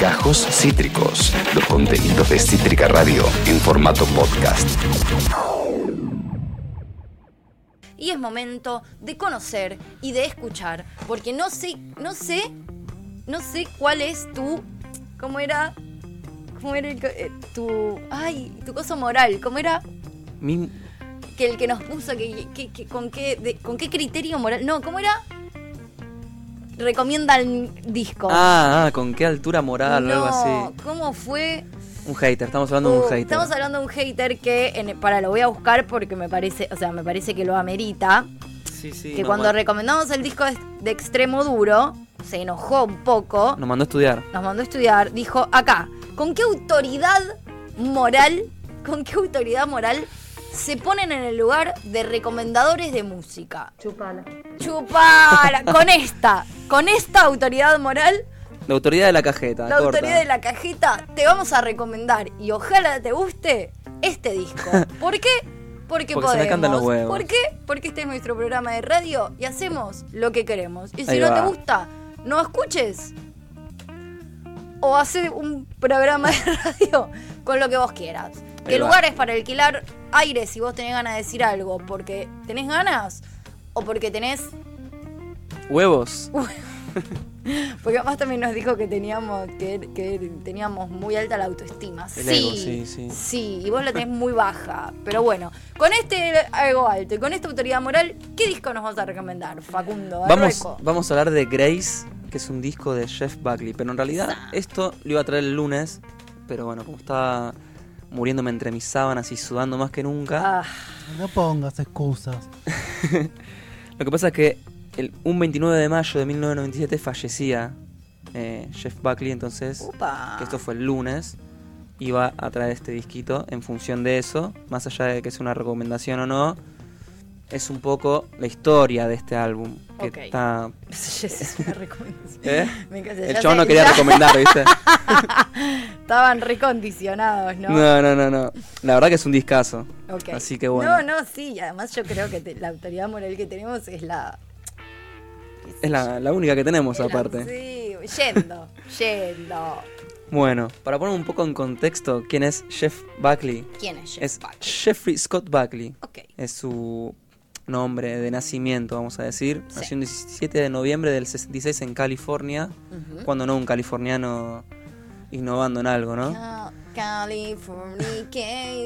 Gajos Cítricos, los contenidos de Cítrica Radio en formato podcast. Y es momento de conocer y de escuchar, porque no sé, no sé, no sé cuál es tu, ¿cómo era? ¿Cómo era el eh, tu, ay, tu cosa moral? ¿Cómo era? Mi- Que el que nos puso, que, que- que- con qué, de- con qué criterio moral, no, ¿cómo era? Recomienda el disco. Ah, ah, con qué altura moral o algo así. ¿cómo fue? Un hater, estamos hablando de Uh, un hater. Estamos hablando de un hater que, en- para, lo voy a buscar porque me parece, o sea, me parece que lo amerita. Sí, sí. que cuando recomendamos el disco de, de Extremo Duro, se enojó un poco, Nos mandó a estudiar. nos mandó a estudiar, dijo, acá, ¿con qué autoridad moral, con qué autoridad moral se ponen en el lugar de recomendadores de música? Chupala. Chupala, con esta, con esta autoridad moral, La autoridad de la cajeta. la corta. autoridad de la cajeta, te vamos a recomendar y ojalá te guste este disco. ¿Por qué? Porque, Porque se me podemos. cantan los huevos. ¿Por qué? Porque este es nuestro programa de radio y hacemos lo que queremos. Y si Ahí no va. te gusta, no escuches. O hace un programa de radio con lo que vos quieras. Que Ahí el va. lugar es para alquilar aire si vos tenés ganas de decir algo. Porque tenés ganas o porque tenés Huevos. Porque además también nos dijo que teníamos que, que teníamos muy alta la autoestima. El sí, ego, sí, sí. Sí, y vos la tenés muy baja. Pero bueno, con este ego alto y con esta autoridad moral, ¿qué disco nos vas a recomendar, Facundo? Vamos, vamos a hablar de Grace, que es un disco de Jeff Buckley. Pero en realidad esto lo iba a traer el lunes. Pero bueno, como estaba muriéndome entre mis sábanas y sudando más que nunca. Ah, No pongas excusas. Lo que pasa es que el, un 29 de mayo de 1997 fallecía eh, Jeff Buckley, entonces, upa. que esto fue el lunes, iba a traer este disquito en función de eso, más allá de que es una recomendación o no, es un poco la historia de este álbum, que Ok. está... Es una recomendación. ¿Eh? Me encanta, El sé, no quería recomendar, ¿viste? Estaban recondicionados, ¿no? No, no, no, no. La verdad que es un discazo. Ok. Así que bueno. No, no, sí, y además yo creo que te- la autoridad moral que tenemos es la... Es la, la única que tenemos la- aparte. Sí, yendo, yendo. Bueno, para poner un poco en contexto, ¿quién es Jeff Buckley? ¿Quién es Jeff Es Buckley? Jeffrey Scott Buckley. Ok. Es su nombre de nacimiento, vamos a decir. Sí. Nació el 17 de noviembre del 66 en California. Cuando no un californiano innovando en algo, ¿no?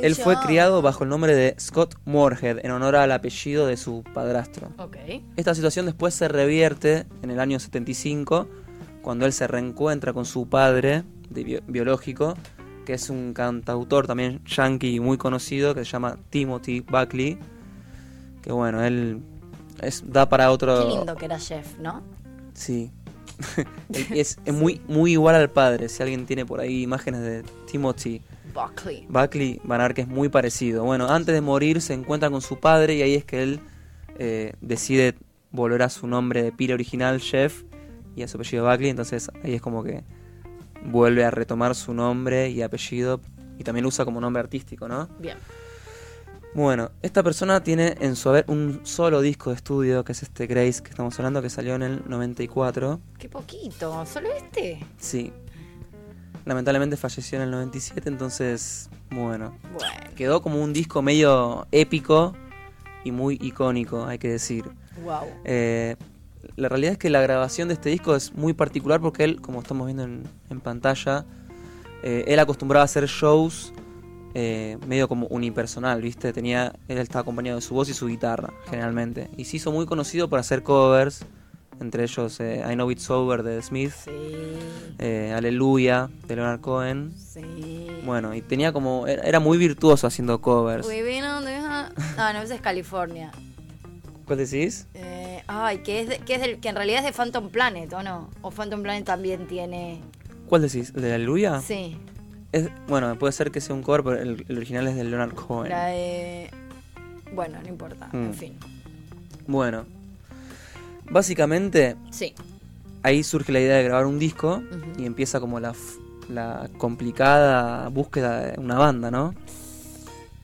Él fue criado bajo el nombre de Scott Moorhead en honor al apellido de su padrastro. Ok. Esta situación después se revierte en el año 75, cuando él se reencuentra con su padre de biológico, que es un cantautor también yankee muy conocido, que se llama Timothy Buckley. Que bueno, él es, da para otro... Qué lindo que era Jeff, ¿no? Sí. Es, es muy, muy igual al padre. Si alguien tiene por ahí imágenes de Timothy Buckley. Buckley, van a ver que es muy parecido. Bueno, antes de morir se encuentra con su padre y ahí es que él eh, decide volver a su nombre de pila original, Jeff, y a su apellido Buckley. Entonces ahí es como que vuelve a retomar su nombre y apellido y también lo usa como nombre artístico, ¿no? Bien. Bueno, esta persona tiene en su haber un solo disco de estudio, que es este Grace que estamos hablando, que salió en el 94. Qué poquito. ¿Solo este? Sí. Lamentablemente falleció en el 97, entonces, bueno, Bueno. quedó como un disco medio épico y muy icónico, hay que decir. Wow. Eh, la realidad es que la grabación de este disco es muy particular porque él, como estamos viendo en, en pantalla, eh, él acostumbraba a hacer shows eh, medio como unipersonal, ¿viste? Tenía, él estaba acompañado de su voz y su guitarra, generalmente. Y se hizo muy conocido por hacer covers, entre ellos eh, I Know It's Over de Smith, Sí. eh, Aleluya de Leonard Cohen. Sí. Bueno, y tenía como. Era, muy virtuoso haciendo covers. Ah, no, ese es California. ¿Cuál decís? Eh, ay, que es, de- que es del, que en realidad es de Phantom Planet, ¿o no? O Phantom Planet también tiene. ¿Cuál decís? ¿El de Aleluya? Sí. Es, bueno, puede ser que sea un cover, pero el, el original es de Leonard Cohen. La de. Bueno, no importa. En Mm. fin. Bueno, básicamente Sí. ahí surge la idea de grabar un disco y empieza como la, la complicada búsqueda de una banda, ¿no?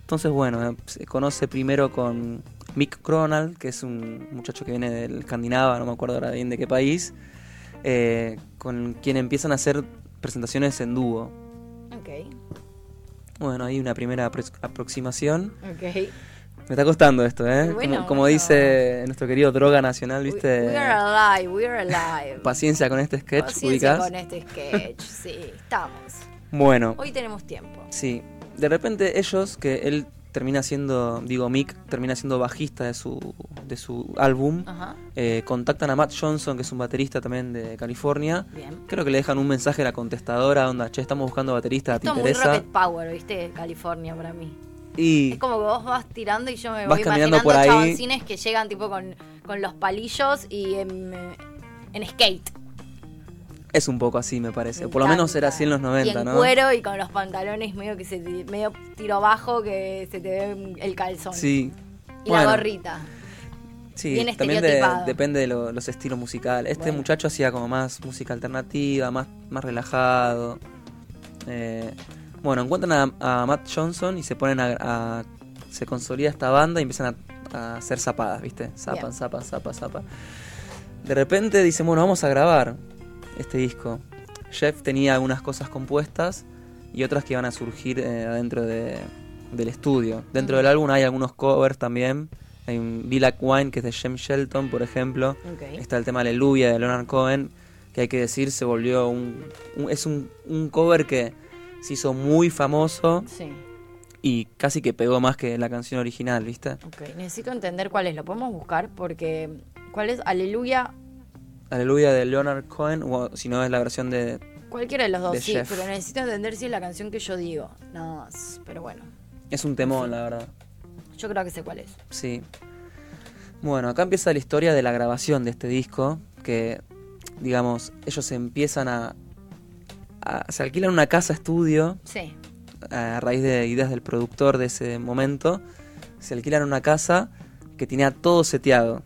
Entonces, bueno, eh, se conoce primero con Mick Cronald, que es un muchacho que viene del Escandinava, no me acuerdo ahora bien de qué país. eh, con quien empiezan a hacer presentaciones en dúo. Ok, Bueno, hay una primera apro- aproximación. ok. Me está costando esto, ¿eh? Bueno, como, como bueno. dice nuestro querido Droga Nacional, ¿viste? We, we are alive, we are alive. Paciencia con este sketch, Paciencia ubicás. con este sketch, sí, estamos. Bueno, Hoy tenemos tiempo. sí. De repente ellos, que él termina siendo, digo, Mick termina siendo bajista de su, de su álbum, eh, contactan a Matt Johnson, que es un baterista también de California. bien. Creo que le dejan un mensaje a la contestadora, onda, che, estamos buscando baterista, ¿te Esto es muy interesa? Rocket Power, ¿viste? California para mí. Y Es como que vos vas tirando y yo me Vas voy caminando imaginando por ahí. chaboncines que llegan tipo con, con los palillos y en, en skate. Es un poco así, me parece. Me Por lo menos era así en los 90, y en ¿no? cuero y con los pantalones medio que se medio tiro bajo que se te ve el calzón. Sí. Y Bueno, la gorrita. Sí, bien también de- depende de lo- los estilos musicales. Este Bueno. muchacho hacía como más música alternativa, más, más relajado. Eh, bueno, encuentran a, a Matt Johnson y se ponen a, a- se consolida esta banda y empiezan a, a hacer zapadas, ¿viste? Zapan, Bien. zapan, zapan, zapan. De repente dicen, bueno, vamos a grabar este disco. Jeff tenía algunas cosas compuestas y otras que iban a surgir eh, adentro de- del estudio. Dentro del álbum hay algunos covers también. Hay un Be Like Wine que es de James Shelton, por ejemplo. Está el tema Aleluya de Leonard Cohen, que hay que decir se volvió un, un- es un, un cover que se hizo muy famoso Sí. y casi que pegó más que la canción original, ¿viste? Ok, necesito entender cuál es. Lo podemos buscar porque. ¿Cuál es? Aleluya. Aleluya de Leonard Cohen, o si no es la versión de... Cualquiera de los dos, De sí. Jeff. Pero necesito entender si es la canción que yo digo. Nada más. Pero bueno. Es un temón, la verdad. Yo creo que sé cuál es. Sí. Bueno, acá empieza la historia de la grabación de este disco, que, digamos, ellos empiezan a... a- se alquilan una casa estudio Sí. a raíz de ideas del productor de ese momento. Se alquilan una casa que tenía todo seteado.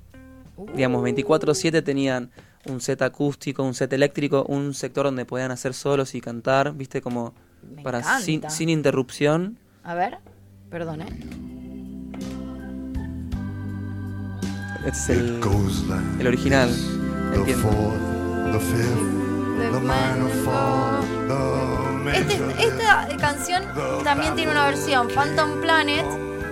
Digamos, 24/7 tenían un set acústico, un set eléctrico, un sector donde podían hacer solos y cantar, viste, como Me para encanta. sin, sin interrupción. A ver. Perdón, ¿eh? Este es el, el original. the Entiendo. fourth, the fifth, the minor fall, the Este- esta canción también tiene una versión, Phantom Planet,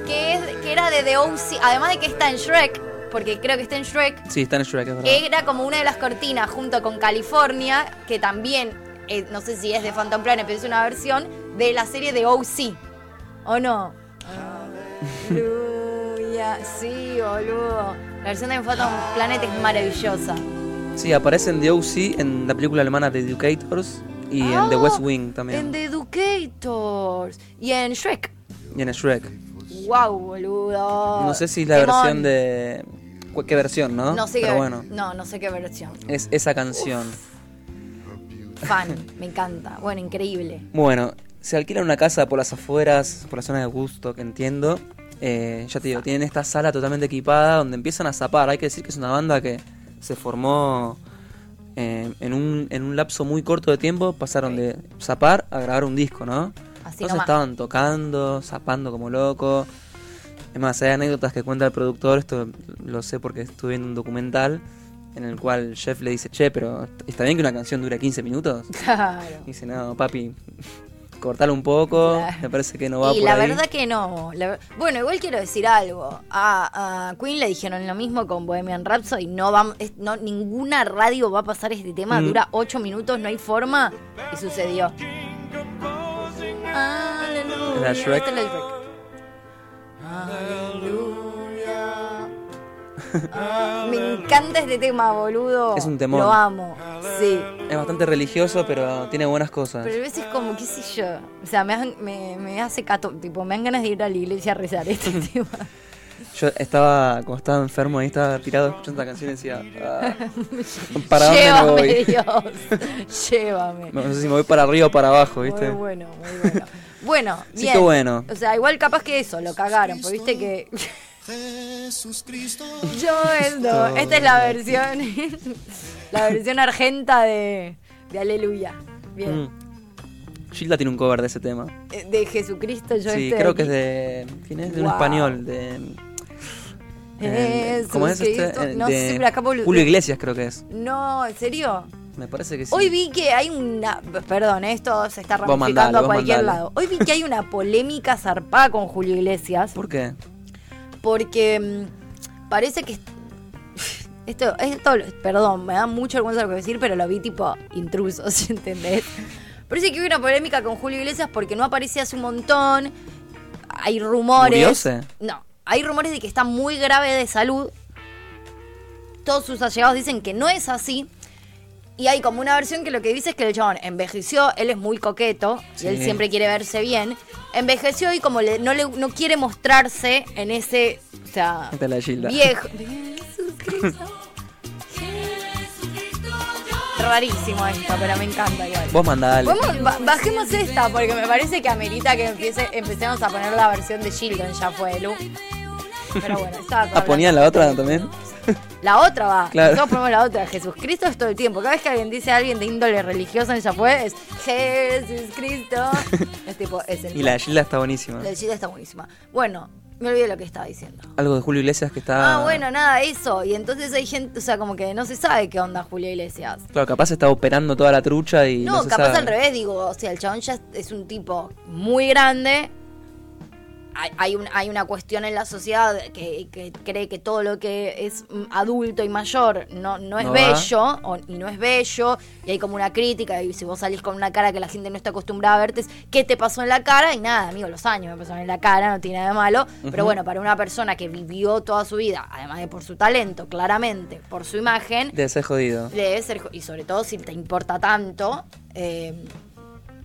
que, es, que era de The O.C., además de que está en Shrek, porque creo que está en Shrek, Sí, está en Shrek, es verdad. era como una de las cortinas junto con California, que también, eh, no sé si es de Phantom Planet, pero es una versión de la serie de O.C., ¿o no? Aleluya, sí, boludo. La versión de Phantom Planet es maravillosa. Sí, aparece en The O.C., en la película alemana The Educators y en The Ah, West Wing también. En The Educators y en Shrek. Y en Shrek. Wow, boludo. No sé si es la versión de... ¿Qué versión, no? No sé Pero qué bueno, No, no sé qué versión. es esa canción. Fan, me encanta. Bueno, increíble. Bueno, se alquilan una casa por las afueras, por la zona de Gusto, que entiendo. Eh, ya te digo, tienen esta sala totalmente equipada donde empiezan a zapar. Hay que decir que es una banda que se formó eh, en, un, en un lapso muy corto de tiempo. Pasaron de zapar a grabar un disco, ¿no? Así Entonces nomás. estaban tocando, zapando como loco. Es más, hay anécdotas que cuenta el productor, esto lo sé porque estuve viendo un documental en el cual Jeff le dice, che, pero ¿está bien que una canción dure 15 minutos? Claro. Y dice, no, papi, cortalo un poco, Claro. me parece que no va Y por la ahí. verdad que no. La bueno, igual quiero decir algo. A, a Queen le dijeron lo mismo con Bohemian Rhapsody. No es- no, ninguna radio va a pasar este tema. Mm. Dura ocho minutos, no hay forma. Y sucedió. Aleluya. Me encanta este tema, boludo. Es un temón. Lo amo. Sí. Es bastante religioso, pero tiene buenas cosas. Pero a veces como, qué sé yo. O sea, me, me, me hace cato, tipo, me dan ganas de ir a la iglesia a rezar este tema. Yo estaba, como estaba enfermo ahí, estaba tirado escuchando esta canción y decía, ah, ¿para dónde me Llévame, voy? Dios. Llévame. No sé si me voy para arriba o para abajo, ¿viste? Muy bueno, muy bueno. Bueno, Sí, bien. qué bueno. O sea, igual capaz que eso, lo cagaron, porque viste que... Yo endo. Esta es la versión, la versión argenta de, de Aleluya. Bien. Mm. Gilda tiene un cover de ese tema. Eh, De Jesucristo, yo Sí, este creo que es de. ¿Quién es? De un Wow. español. De. eh, ¿Cómo es este? Eh, No de sé, pero acá bolu- Julio Iglesias, creo que es. No, ¿en serio? Me parece que sí. Hoy vi que hay una. Perdón, esto se está ramificando a cualquier lado. Hoy vi que hay una polémica zarpada con Julio Iglesias. ¿Por qué? Porque mm, parece que. Esto, esto, perdón, me da mucha vergüenza lo que voy a decir, pero lo vi tipo intrusos, ¿entendés? Parece que hubo una polémica con Julio Iglesias porque no aparecía hace un montón. Hay rumores. ¿Murióse? No, hay rumores de que está muy grave de salud. Todos sus allegados dicen que no es así. Y hay como una versión que lo que dice es que el chabón envejeció, él es muy coqueto y él siempre quiere verse bien. Envejeció y como le- no, le, no quiere mostrarse en ese, o sea, Esta es la Gilda. viejo. Rarísimo esto, pero me encanta igual. Vos ba- bajemos esta porque me parece que amerita que empiece, empecemos a poner la versión de Shildon, ya fue, Lu. Pero bueno, estaba ¿Ah, ponían la otra también? La otra va. Claro. Nosotros ponemos la otra. Jesucristo es todo el tiempo. Cada vez que alguien dice a alguien de índole religiosa en fue es Jesús Cristo. es tipo, es el. Y la de Gilda está buenísima. La de Gilda está buenísima. Bueno, me olvidé lo que estaba diciendo. Algo de Julio Iglesias que está... Ah, bueno, nada, eso. Y entonces hay gente, o sea, como que no se sabe qué onda Julio Iglesias. Claro, capaz está operando toda la trucha y no, No, se capaz sabe. al revés, digo, o sea, el chabón ya es un tipo muy grande. Hay, hay, un- hay una cuestión en la sociedad que, que cree que todo lo que es adulto y mayor no, no es No bello o- y no es bello. Y hay como una crítica. Y si vos salís con una cara que la gente no está acostumbrada a verte, es ¿qué te pasó en la cara? Y nada, amigo, los años me pasaron en la cara, no tiene nada de malo. Pero bueno, para una persona que vivió toda su vida, además de por su talento, claramente, por su imagen, Debe ser jodido. Debe ser, y sobre todo si te importa tanto. eh,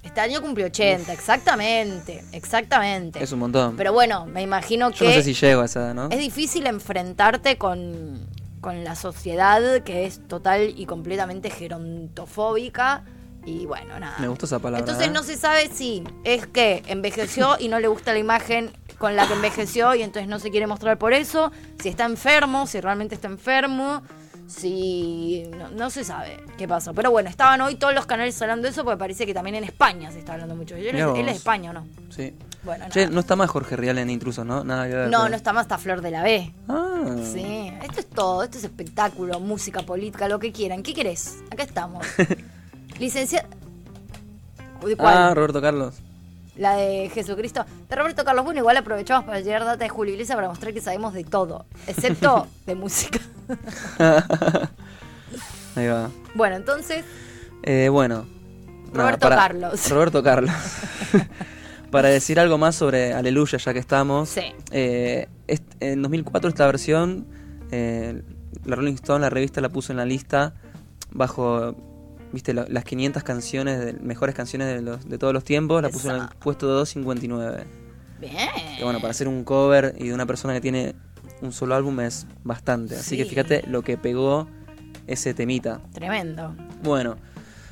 este año cumplió 80, exactamente, exactamente. Es un montón. Pero bueno, me imagino que Yo no sé si llego a esa edad, ¿no? es difícil enfrentarte con, con la sociedad que es total y completamente gerontofóbica. Y bueno, nada. Me gustó esa palabra, Entonces ¿eh? no se sabe si es que envejeció y no le gusta la imagen con la que envejeció y entonces no se quiere mostrar por eso, si está enfermo, si realmente está enfermo, si... no, no se sabe qué pasó. Pero bueno, estaban hoy todos los canales hablando de eso porque parece que también en España se está hablando mucho. Él, es- Mirá él es de vos. España, ¿o no? Sí. Bueno, Che, no está más Jorge Real en Intrusos, ¿no? Nada que ver. No, no está más hasta Flor de la B. Ah. Sí, esto es todo, esto es espectáculo, música, política, lo que quieran. ¿Qué querés? Acá estamos. Licenciada... ¿De cuál? Ah, Roberto Carlos. La de Jesucristo. De Roberto Carlos Bueno, igual aprovechamos para llegar data de Julio Iglesias para mostrar que sabemos de todo, excepto de música. Ahí va. Bueno, entonces, Eh, bueno. Roberto Carlos. Roberto Carlos. para decir algo más sobre Aleluya, ya que estamos. Sí. Eh, est- en 2004 esta versión, eh, la Rolling Stone, la revista, la puso en la lista bajo, viste, lo- las 500 canciones, de, mejores canciones de, los- de todos los tiempos, la puso en el puesto 259. bien. Que bueno, para hacer un cover y de una persona que tiene un solo álbum es bastante. Así que fíjate lo que pegó ese temita. Tremendo. Bueno,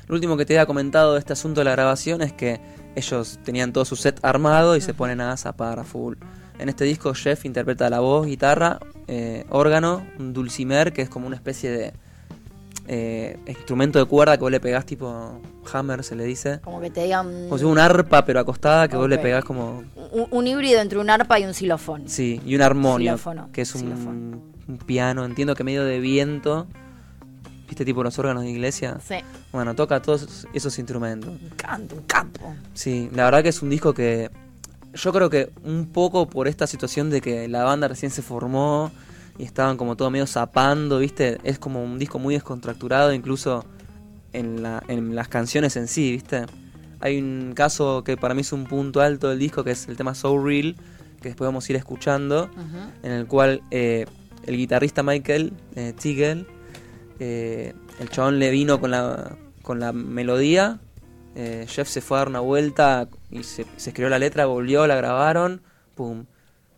lo último que te había comentado de este asunto de la grabación es que ellos tenían todo su set armado y se ponen a zapar a full. En este disco Jeff interpreta la voz, guitarra, eh, órgano, un dulcimer que es como una especie de eh, instrumento de cuerda que vos le pegás tipo hammer se le dice. Como que te digan Como si una arpa pero acostada que vos le pegás como... un, un híbrido entre un arpa y un xilofón. Sí, y un armonio, Xilófono, que es un, xilófono. un piano, entiendo que medio de viento. ¿Viste tipo los órganos de iglesia? Sí. Bueno, toca todos esos instrumentos. Un canto, un campo. Sí, la verdad que es un disco que yo creo que un poco por esta situación de que la banda recién se formó y estaban como todo medio zapando, ¿viste? Es como un disco muy descontracturado incluso en, la, en las canciones en sí, ¿viste? Hay un caso que para mí es un punto alto del disco que es el tema So Real, que después vamos a ir escuchando, en el cual eh, el guitarrista Michael eh, Tigel, eh, el chabón le vino con la, con la melodía, eh, Jeff se fue a dar una vuelta y se, se escribió la letra, volvió, la grabaron, pum,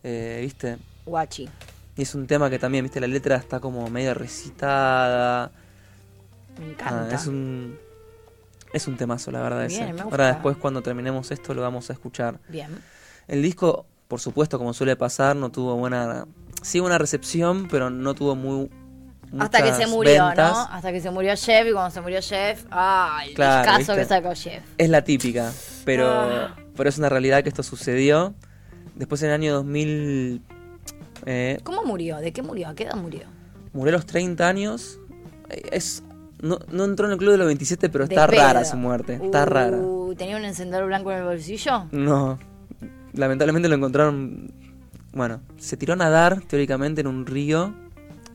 ¿viste? Guachi. Y es un tema que también, ¿viste? La letra está como medio recitada. Me Ah, encanta. es un es un temazo, la verdad. Bien, ese. me gusta. Ahora después cuando terminemos esto lo vamos a escuchar. Bien. El disco, por supuesto, como suele pasar, no tuvo buena... Sí, buena recepción, pero no tuvo muy... Hasta que se murió, ventas. ¿no? Hasta que se murió Jeff y cuando se murió Jeff, ¡ay! El Claro, ¿viste? que sacó Jeff. Es la típica, pero, Ah. pero es una realidad que esto sucedió. Después en el año 2000... eh, ¿Cómo murió? ¿De qué murió? ¿A qué edad murió? murió a los 30 años. Eh, Es, No, no entró en el club de los 27, pero De está rara su muerte. Está Uh, rara. ¿Tenía un encendedor blanco en el bolsillo? No. Lamentablemente lo encontraron. Bueno, se tiró a nadar teóricamente en un río.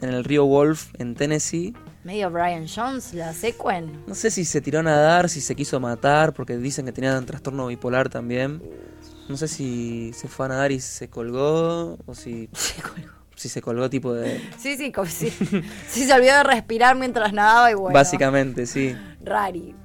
En el río Wolf, en Tennessee. Medio Brian Jones, la secuen. No sé si se tiró a nadar, si se quiso matar, porque dicen que tenía un trastorno bipolar también. No sé si se fue a nadar y se colgó, o si, Se colgó. si se colgó tipo de... Sí, sí, como si, sí se olvidó de respirar mientras nadaba y bueno. Básicamente, sí. Rari.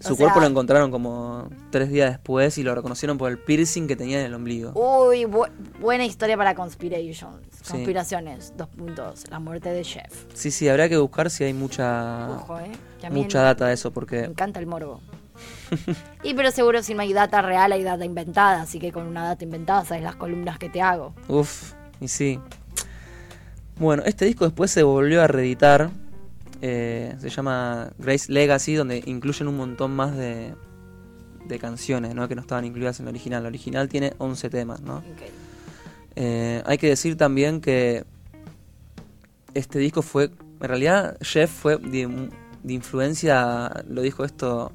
Su O cuerpo sea- lo encontraron como tres días después y lo reconocieron por el piercing que tenía en el ombligo. Uy, bu- buena historia para conspirations. Sí. Conspiraciones, dos puntos. La muerte de Jeff. Sí, sí, habría que buscar si hay mucha, Ojo, eh. mucha me- data de eso, Me porque encanta el morbo. Y pero seguro si no hay data real hay data inventada, así que con una data inventada sabes las columnas que te hago. Uf, y sí. Bueno, este disco después se volvió a reeditar. eh, se llama Grace Legacy, donde incluyen un montón más de, de canciones, ¿no? Que no estaban incluidas en el original. El original tiene 11 temas, ¿no? Eh, hay que decir también que este disco fue, en realidad Jeff fue de, de influencia, lo dijo esto,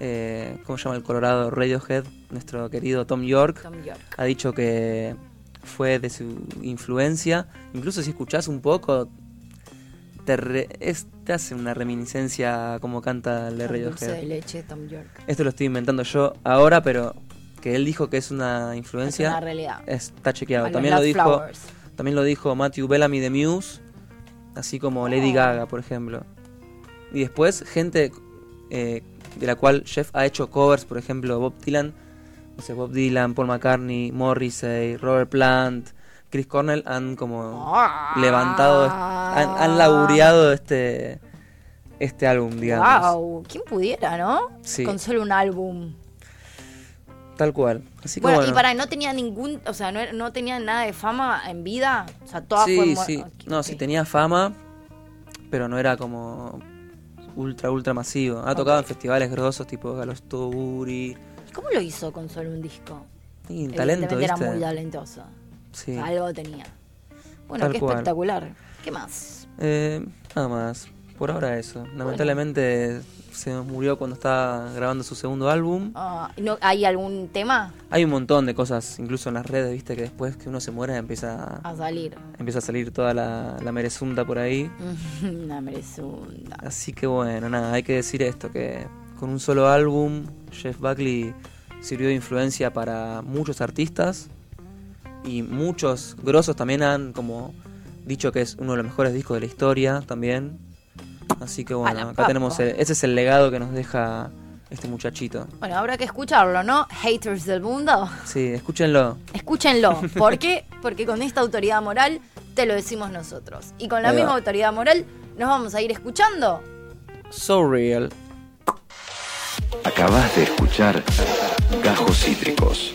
eh, ¿cómo se llama el Colorado Radiohead? Nuestro querido Tom York Tom York. ha dicho que fue de su influencia. Incluso si escuchás un poco, te, re- es- te hace una reminiscencia como canta el de Radiohead. leche, Tom York. Esto lo estoy inventando yo ahora, pero que él dijo que es una Es influencia, una realidad. está chequeado. También lo dijo, Flowers. también lo dijo Matthew Bellamy de Muse, así como Lady Oh. Gaga, por ejemplo. Y después gente eh, de la cual Jeff ha hecho covers, por ejemplo Bob Dylan, no sé, Bob Dylan, Paul McCartney, Morrissey, Robert Plant, Chris Cornell han como Ah. levantado, han, han labureado este este álbum, digamos. Wow, ¿quién pudiera, no? Sí. Con solo un álbum. Tal cual. Así que Bueno, bueno. y para no tenía ningún, o sea, no, no tenía nada de fama en vida, o sea, toda sí, fue sí. No, sí tenía fama, pero no era como ultra, ultra masivo. Ha tocado en festivales grosos tipo Galosturi. ¿Y ¿Cómo lo hizo con solo un disco? Y el talento, ¿viste? era muy talentoso. Sí. O sea, algo tenía. Bueno, Tal qué cual. espectacular. ¿Qué más? Eh, nada más. Por ahora eso. Lamentablemente se murió cuando estaba grabando su segundo álbum. Ah, ¿no, ¿Hay algún tema Hay un montón de cosas, incluso en las redes, viste, que después que uno se muere empieza, a salir? empieza a salir toda la, la merezunda por ahí. Una merezunda. Así que bueno, nada, hay que decir esto, que con un solo álbum, Jeff Buckley sirvió de influencia para muchos artistas y muchos grosos también han como dicho que es uno de los mejores discos de la historia también. Así que bueno, acá papa. tenemos, el- ese es el legado que nos deja este muchachito. Bueno, habrá que escucharlo, ¿no? Haters del mundo. Sí, escúchenlo. Escúchenlo. ¿Por qué? Porque con esta autoridad moral te lo decimos nosotros. Y con la Ahí va. misma autoridad moral nos vamos a ir escuchando. So Real. Acabas de escuchar Gajos Cítricos.